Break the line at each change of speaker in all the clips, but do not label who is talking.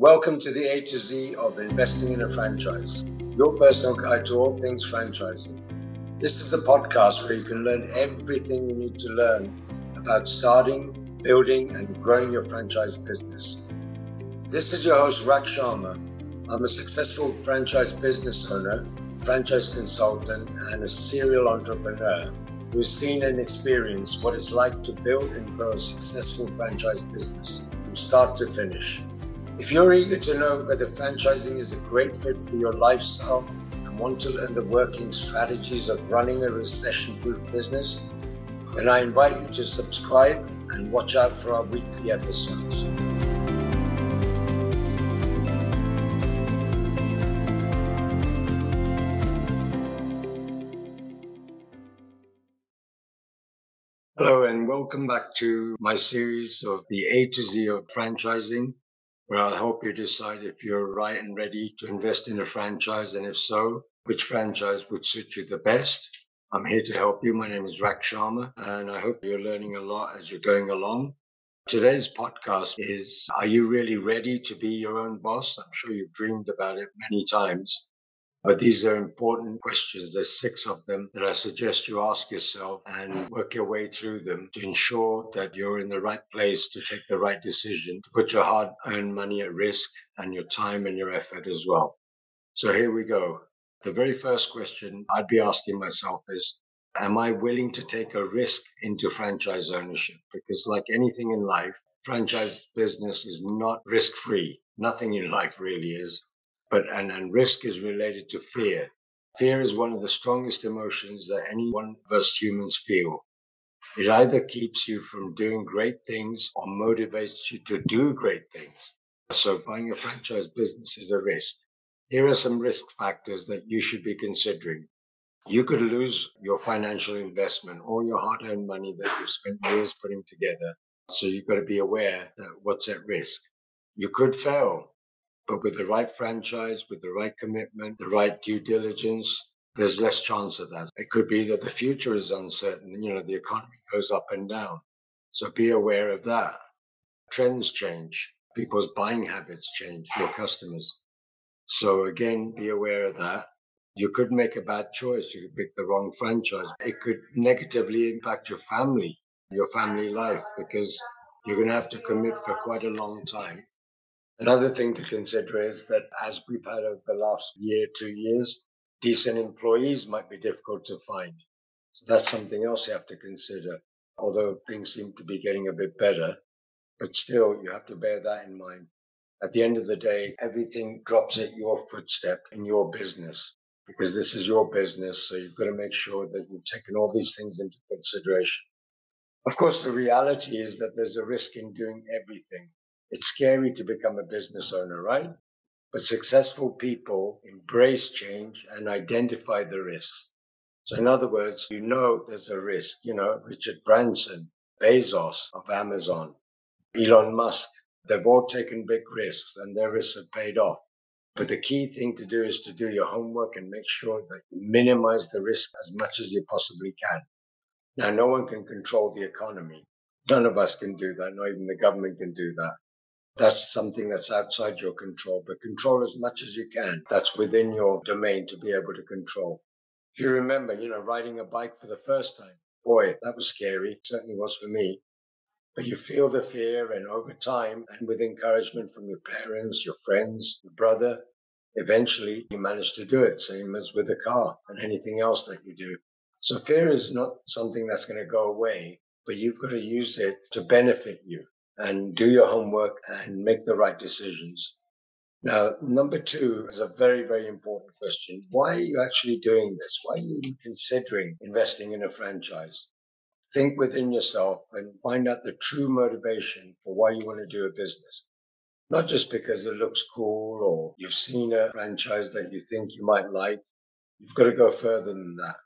Welcome to the A to Z of investing in a franchise, your personal guide to all things franchising. This is the podcast where you can learn everything you need to learn about starting, building, and growing your franchise business. This is your host, Rak Sharma. I'm a successful franchise business owner, franchise consultant, and a serial entrepreneur who's seen and experienced what it's like to build and grow a successful franchise business from start to finish. If you're eager to know whether franchising is a great fit for your lifestyle and want to learn the working strategies of running a recession proof business, then I invite you to subscribe and watch out for our weekly episodes. Hello, and welcome back to my series of the A to Z of franchising where I hope you decide if you're right and ready to invest in a franchise, and if so, which franchise would suit you the best. I'm here to help you. My name is Rak Sharma, and I hope you're learning a lot as you're going along. Today's podcast is Are you really ready to be your own boss? I'm sure you've dreamed about it many times. But these are important questions. There's six of them that I suggest you ask yourself and work your way through them to ensure that you're in the right place to take the right decision, to put your hard earned money at risk and your time and your effort as well. So here we go. The very first question I'd be asking myself is Am I willing to take a risk into franchise ownership? Because, like anything in life, franchise business is not risk free. Nothing in life really is. But and, and risk is related to fear. Fear is one of the strongest emotions that any one of us humans feel. It either keeps you from doing great things or motivates you to do great things. So buying a franchise business is a risk. Here are some risk factors that you should be considering. You could lose your financial investment, all your hard earned money that you've spent years putting together. So you've got to be aware that what's at risk. You could fail. But with the right franchise, with the right commitment, the right due diligence, there's less chance of that. It could be that the future is uncertain. You know, the economy goes up and down. So be aware of that. Trends change. People's buying habits change, your customers. So again, be aware of that. You could make a bad choice. You could pick the wrong franchise. It could negatively impact your family, your family life, because you're going to have to commit for quite a long time Another thing to consider is that as we've had over the last year, two years, decent employees might be difficult to find. So that's something else you have to consider. Although things seem to be getting a bit better, but still you have to bear that in mind. At the end of the day, everything drops at your footstep in your business because this is your business. So you've got to make sure that you've taken all these things into consideration. Of course, the reality is that there's a risk in doing everything. It's scary to become a business owner, right? But successful people embrace change and identify the risks. So, in other words, you know there's a risk. You know, Richard Branson, Bezos of Amazon, Elon Musk, they've all taken big risks and their risks have paid off. But the key thing to do is to do your homework and make sure that you minimize the risk as much as you possibly can. Now, no one can control the economy. None of us can do that. Not even the government can do that that's something that's outside your control, but control as much as you can. That's within your domain to be able to control. If you remember, you know, riding a bike for the first time, boy, that was scary. It certainly was for me. But you feel the fear, and over time, and with encouragement from your parents, your friends, your brother, eventually you manage to do it. Same as with a car and anything else that you do. So fear is not something that's going to go away, but you've got to use it to benefit you and do your homework and make the right decisions. Now, number two is a very, very important question. Why are you actually doing this? Why are you considering investing in a franchise? Think within yourself and find out the true motivation for why you want to do a business. Not just because it looks cool or you've seen a franchise that you think you might like. You've got to go further than that.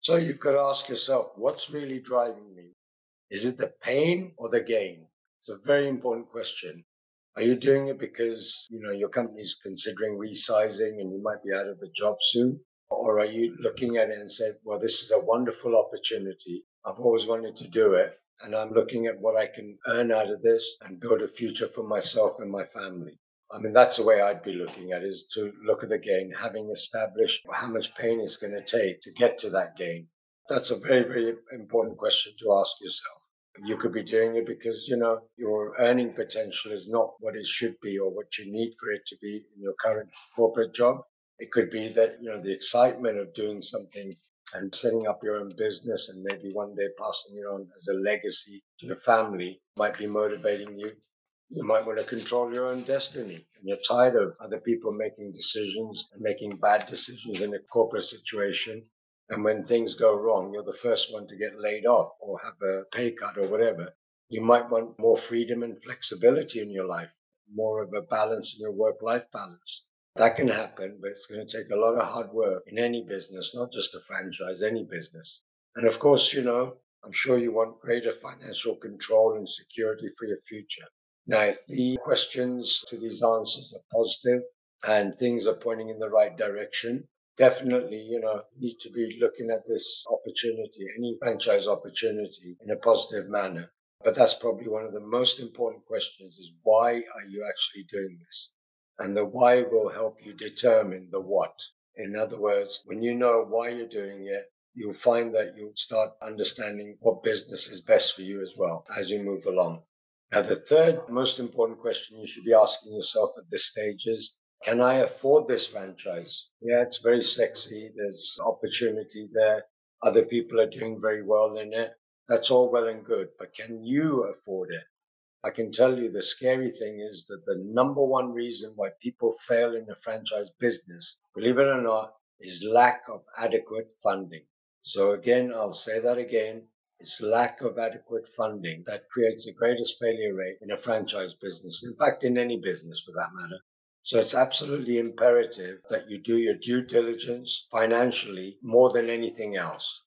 So you've got to ask yourself, what's really driving me? Is it the pain or the gain? It's a very important question. Are you doing it because, you know, your company's considering resizing and you might be out of a job soon? Or are you looking at it and said, well, this is a wonderful opportunity. I've always wanted to do it. And I'm looking at what I can earn out of this and build a future for myself and my family. I mean, that's the way I'd be looking at it, is to look at the gain, having established how much pain it's going to take to get to that gain. That's a very, very important question to ask yourself. You could be doing it because, you know, your earning potential is not what it should be or what you need for it to be in your current corporate job. It could be that, you know, the excitement of doing something and setting up your own business and maybe one day passing it on as a legacy to your family might be motivating you you might want to control your own destiny. And you're tired of other people making decisions and making bad decisions in a corporate situation. And when things go wrong, you're the first one to get laid off or have a pay cut or whatever. You might want more freedom and flexibility in your life, more of a balance in your work life balance. That can happen, but it's going to take a lot of hard work in any business, not just a franchise, any business. And of course, you know, I'm sure you want greater financial control and security for your future. Now, if the questions to these answers are positive and things are pointing in the right direction, definitely, you know, need to be looking at this opportunity, any franchise opportunity in a positive manner. But that's probably one of the most important questions is why are you actually doing this? And the why will help you determine the what. In other words, when you know why you're doing it, you'll find that you'll start understanding what business is best for you as well as you move along. Now, the third most important question you should be asking yourself at this stage is Can I afford this franchise? Yeah, it's very sexy. There's opportunity there. Other people are doing very well in it. That's all well and good, but can you afford it? I can tell you the scary thing is that the number one reason why people fail in the franchise business, believe it or not, is lack of adequate funding. So again, I'll say that again. It's lack of adequate funding that creates the greatest failure rate in a franchise business. In fact, in any business for that matter. So it's absolutely imperative that you do your due diligence financially more than anything else.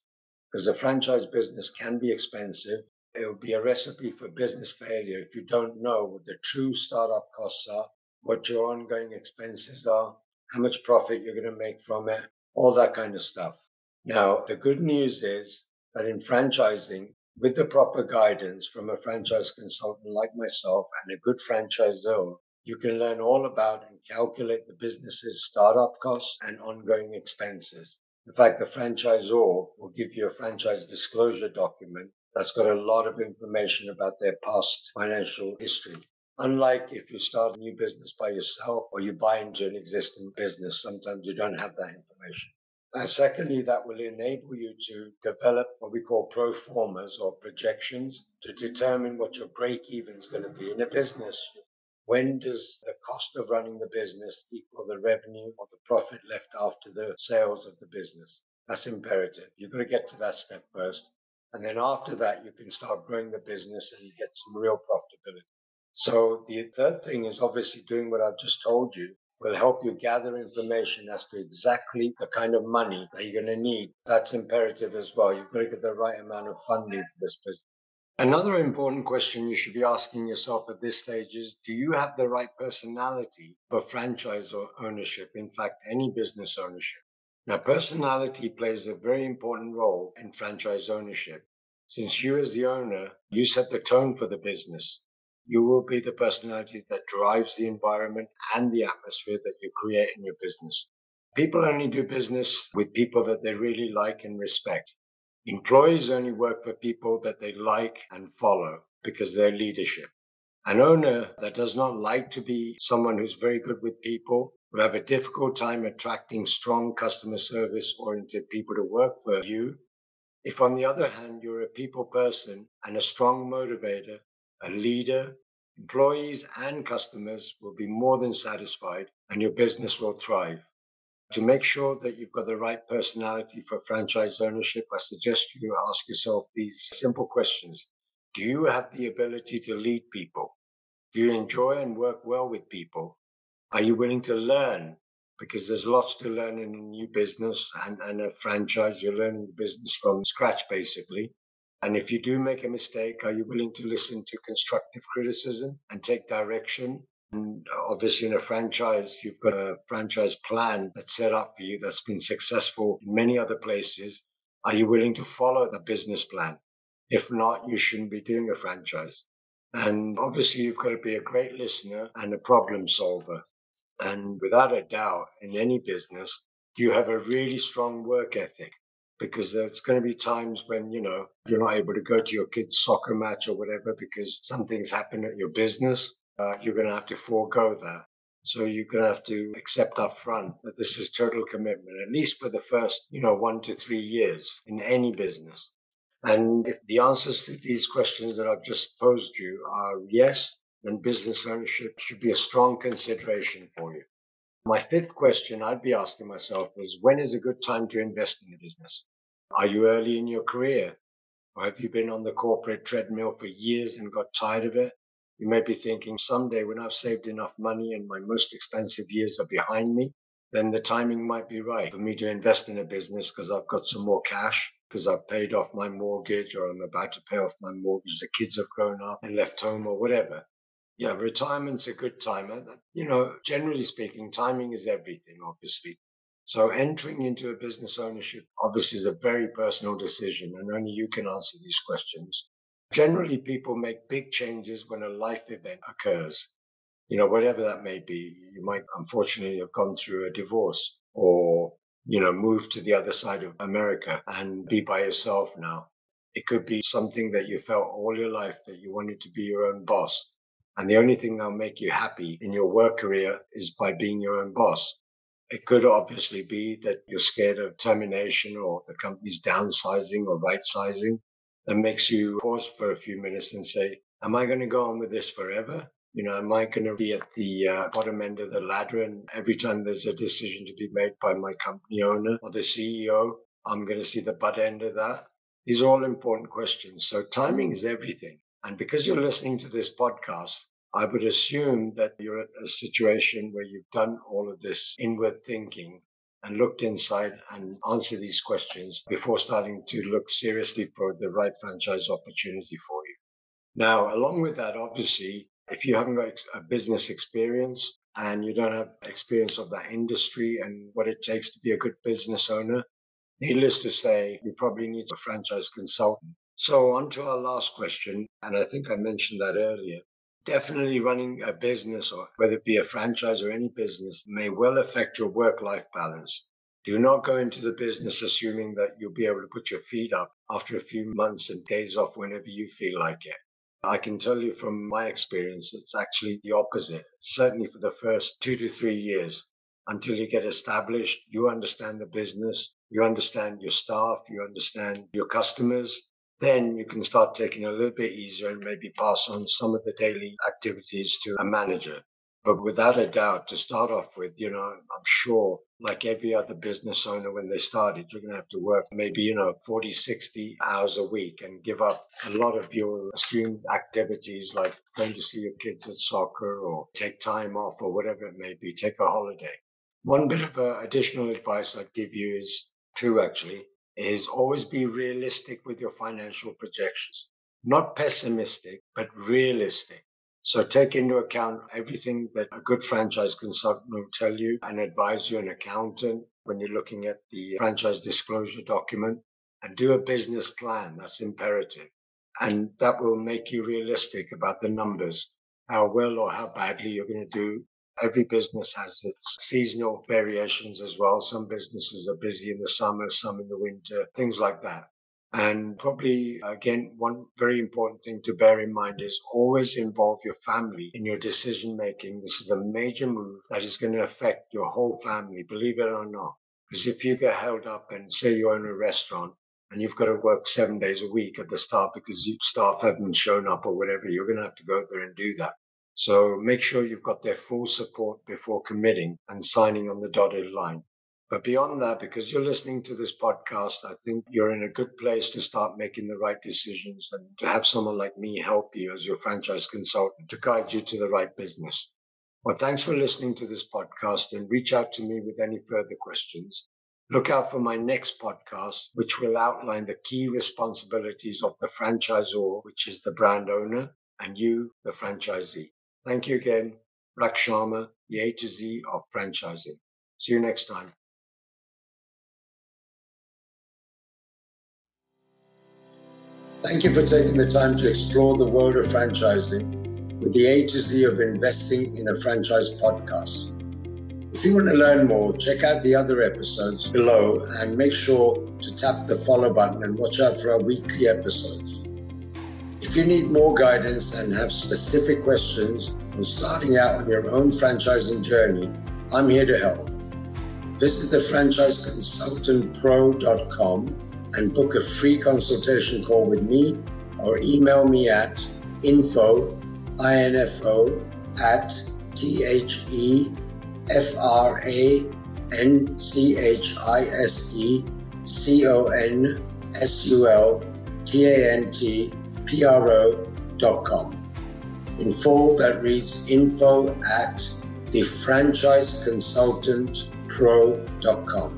Because a franchise business can be expensive. It will be a recipe for business failure if you don't know what the true startup costs are, what your ongoing expenses are, how much profit you're going to make from it, all that kind of stuff. Now, the good news is that in franchising, with the proper guidance from a franchise consultant like myself and a good franchisor, you can learn all about and calculate the business's startup costs and ongoing expenses. In fact, the franchisor will give you a franchise disclosure document that's got a lot of information about their past financial history. Unlike if you start a new business by yourself or you buy into an existing business, sometimes you don't have that information. And secondly, that will enable you to develop what we call pro formas or projections to determine what your break even is going to be in a business. When does the cost of running the business equal the revenue or the profit left after the sales of the business? That's imperative. You've got to get to that step first. And then after that, you can start growing the business and get some real profitability. So the third thing is obviously doing what I've just told you will help you gather information as to exactly the kind of money that you're going to need. That's imperative as well. You've got to get the right amount of funding for this business. Another important question you should be asking yourself at this stage is Do you have the right personality for franchise or ownership? In fact, any business ownership. Now, personality plays a very important role in franchise ownership. Since you, as the owner, you set the tone for the business, you will be the personality that drives the environment and the atmosphere that you create in your business. People only do business with people that they really like and respect. Employees only work for people that they like and follow because they're leadership. An owner that does not like to be someone who's very good with people will have a difficult time attracting strong customer service oriented people to work for you. If, on the other hand, you're a people person and a strong motivator, a leader, employees and customers will be more than satisfied and your business will thrive. To make sure that you've got the right personality for franchise ownership, I suggest you ask yourself these simple questions. Do you have the ability to lead people? Do you enjoy and work well with people? Are you willing to learn? Because there's lots to learn in a new business and, and a franchise. You're learning the business from scratch, basically. And if you do make a mistake, are you willing to listen to constructive criticism and take direction? And obviously, in a franchise, you've got a franchise plan that's set up for you that's been successful in many other places. Are you willing to follow the business plan? If not, you shouldn't be doing a franchise. And obviously, you've got to be a great listener and a problem solver. And without a doubt, in any business, you have a really strong work ethic because there's going to be times when, you know, you're not able to go to your kid's soccer match or whatever because something's happened at your business. Uh, you're going to have to forego that. So you're going to have to accept up front that this is total commitment, at least for the first, you know, one to three years in any business. And if the answers to these questions that I've just posed you are yes, then business ownership should be a strong consideration for you. My fifth question I'd be asking myself is when is a good time to invest in a business? Are you early in your career? Or have you been on the corporate treadmill for years and got tired of it? You may be thinking someday when I've saved enough money and my most expensive years are behind me, then the timing might be right for me to invest in a business because I've got some more cash, because I've paid off my mortgage or I'm about to pay off my mortgage, the kids have grown up and left home or whatever. Yeah, retirement's a good time. You know, generally speaking, timing is everything, obviously. So entering into a business ownership obviously is a very personal decision and only you can answer these questions. Generally, people make big changes when a life event occurs. You know, whatever that may be. You might unfortunately have gone through a divorce or, you know, move to the other side of America and be by yourself now. It could be something that you felt all your life that you wanted to be your own boss. And the only thing that'll make you happy in your work career is by being your own boss. It could obviously be that you're scared of termination or the company's downsizing or right sizing that makes you pause for a few minutes and say, Am I going to go on with this forever? You know, am I going to be at the uh, bottom end of the ladder? And every time there's a decision to be made by my company owner or the CEO, I'm going to see the butt end of that. These are all important questions. So timing is everything. And because you're listening to this podcast, I would assume that you're at a situation where you've done all of this inward thinking and looked inside and answered these questions before starting to look seriously for the right franchise opportunity for you. Now, along with that, obviously, if you haven't got a business experience and you don't have experience of that industry and what it takes to be a good business owner, needless to say, you probably need a franchise consultant. So, on to our last question, and I think I mentioned that earlier. Definitely running a business, or whether it be a franchise or any business, may well affect your work life balance. Do not go into the business assuming that you'll be able to put your feet up after a few months and days off whenever you feel like it. I can tell you from my experience, it's actually the opposite. Certainly for the first two to three years, until you get established, you understand the business, you understand your staff, you understand your customers, then you can start taking a little bit easier and maybe pass on some of the daily activities to a manager. But without a doubt, to start off with, you know, I'm sure, like every other business owner when they started, you're going to have to work maybe, you know, 40, 60 hours a week and give up a lot of your assumed activities like going to see your kids at soccer or take time off or whatever it may be, take a holiday. One bit of uh, additional advice I'd give you is true, actually is always be realistic with your financial projections. Not pessimistic, but realistic. So take into account everything that a good franchise consultant will tell you and advise you, an accountant, when you're looking at the franchise disclosure document, and do a business plan. That's imperative. And that will make you realistic about the numbers, how well or how badly you're going to do Every business has its seasonal variations as well. Some businesses are busy in the summer, some in the winter, things like that. And probably, again, one very important thing to bear in mind is always involve your family in your decision making. This is a major move that is going to affect your whole family, believe it or not. Because if you get held up and say you own a restaurant and you've got to work seven days a week at the start because staff haven't shown up or whatever, you're going to have to go there and do that. So make sure you've got their full support before committing and signing on the dotted line. But beyond that, because you're listening to this podcast, I think you're in a good place to start making the right decisions and to have someone like me help you as your franchise consultant to guide you to the right business. Well, thanks for listening to this podcast and reach out to me with any further questions. Look out for my next podcast, which will outline the key responsibilities of the franchisor, which is the brand owner, and you, the franchisee. Thank you again, Rak Sharma, the A to Z of franchising. See you next time. Thank you for taking the time to explore the world of franchising with the A to Z of investing in a franchise podcast. If you want to learn more, check out the other episodes below and make sure to tap the follow button and watch out for our weekly episodes. If you need more guidance and have specific questions on starting out on your own franchising journey, I'm here to help. Visit thefranchiseconsultantpro.com and book a free consultation call with me or email me at info, info at T-H-E-F-R-A-N-C-H-I-S-E-C-O-N-S-U-L-T-A-N-T-P-R-O dot com. In full, that reads info at thefranchiseconsultantpro.com.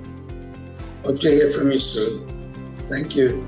Hope to hear from you soon. Thank you.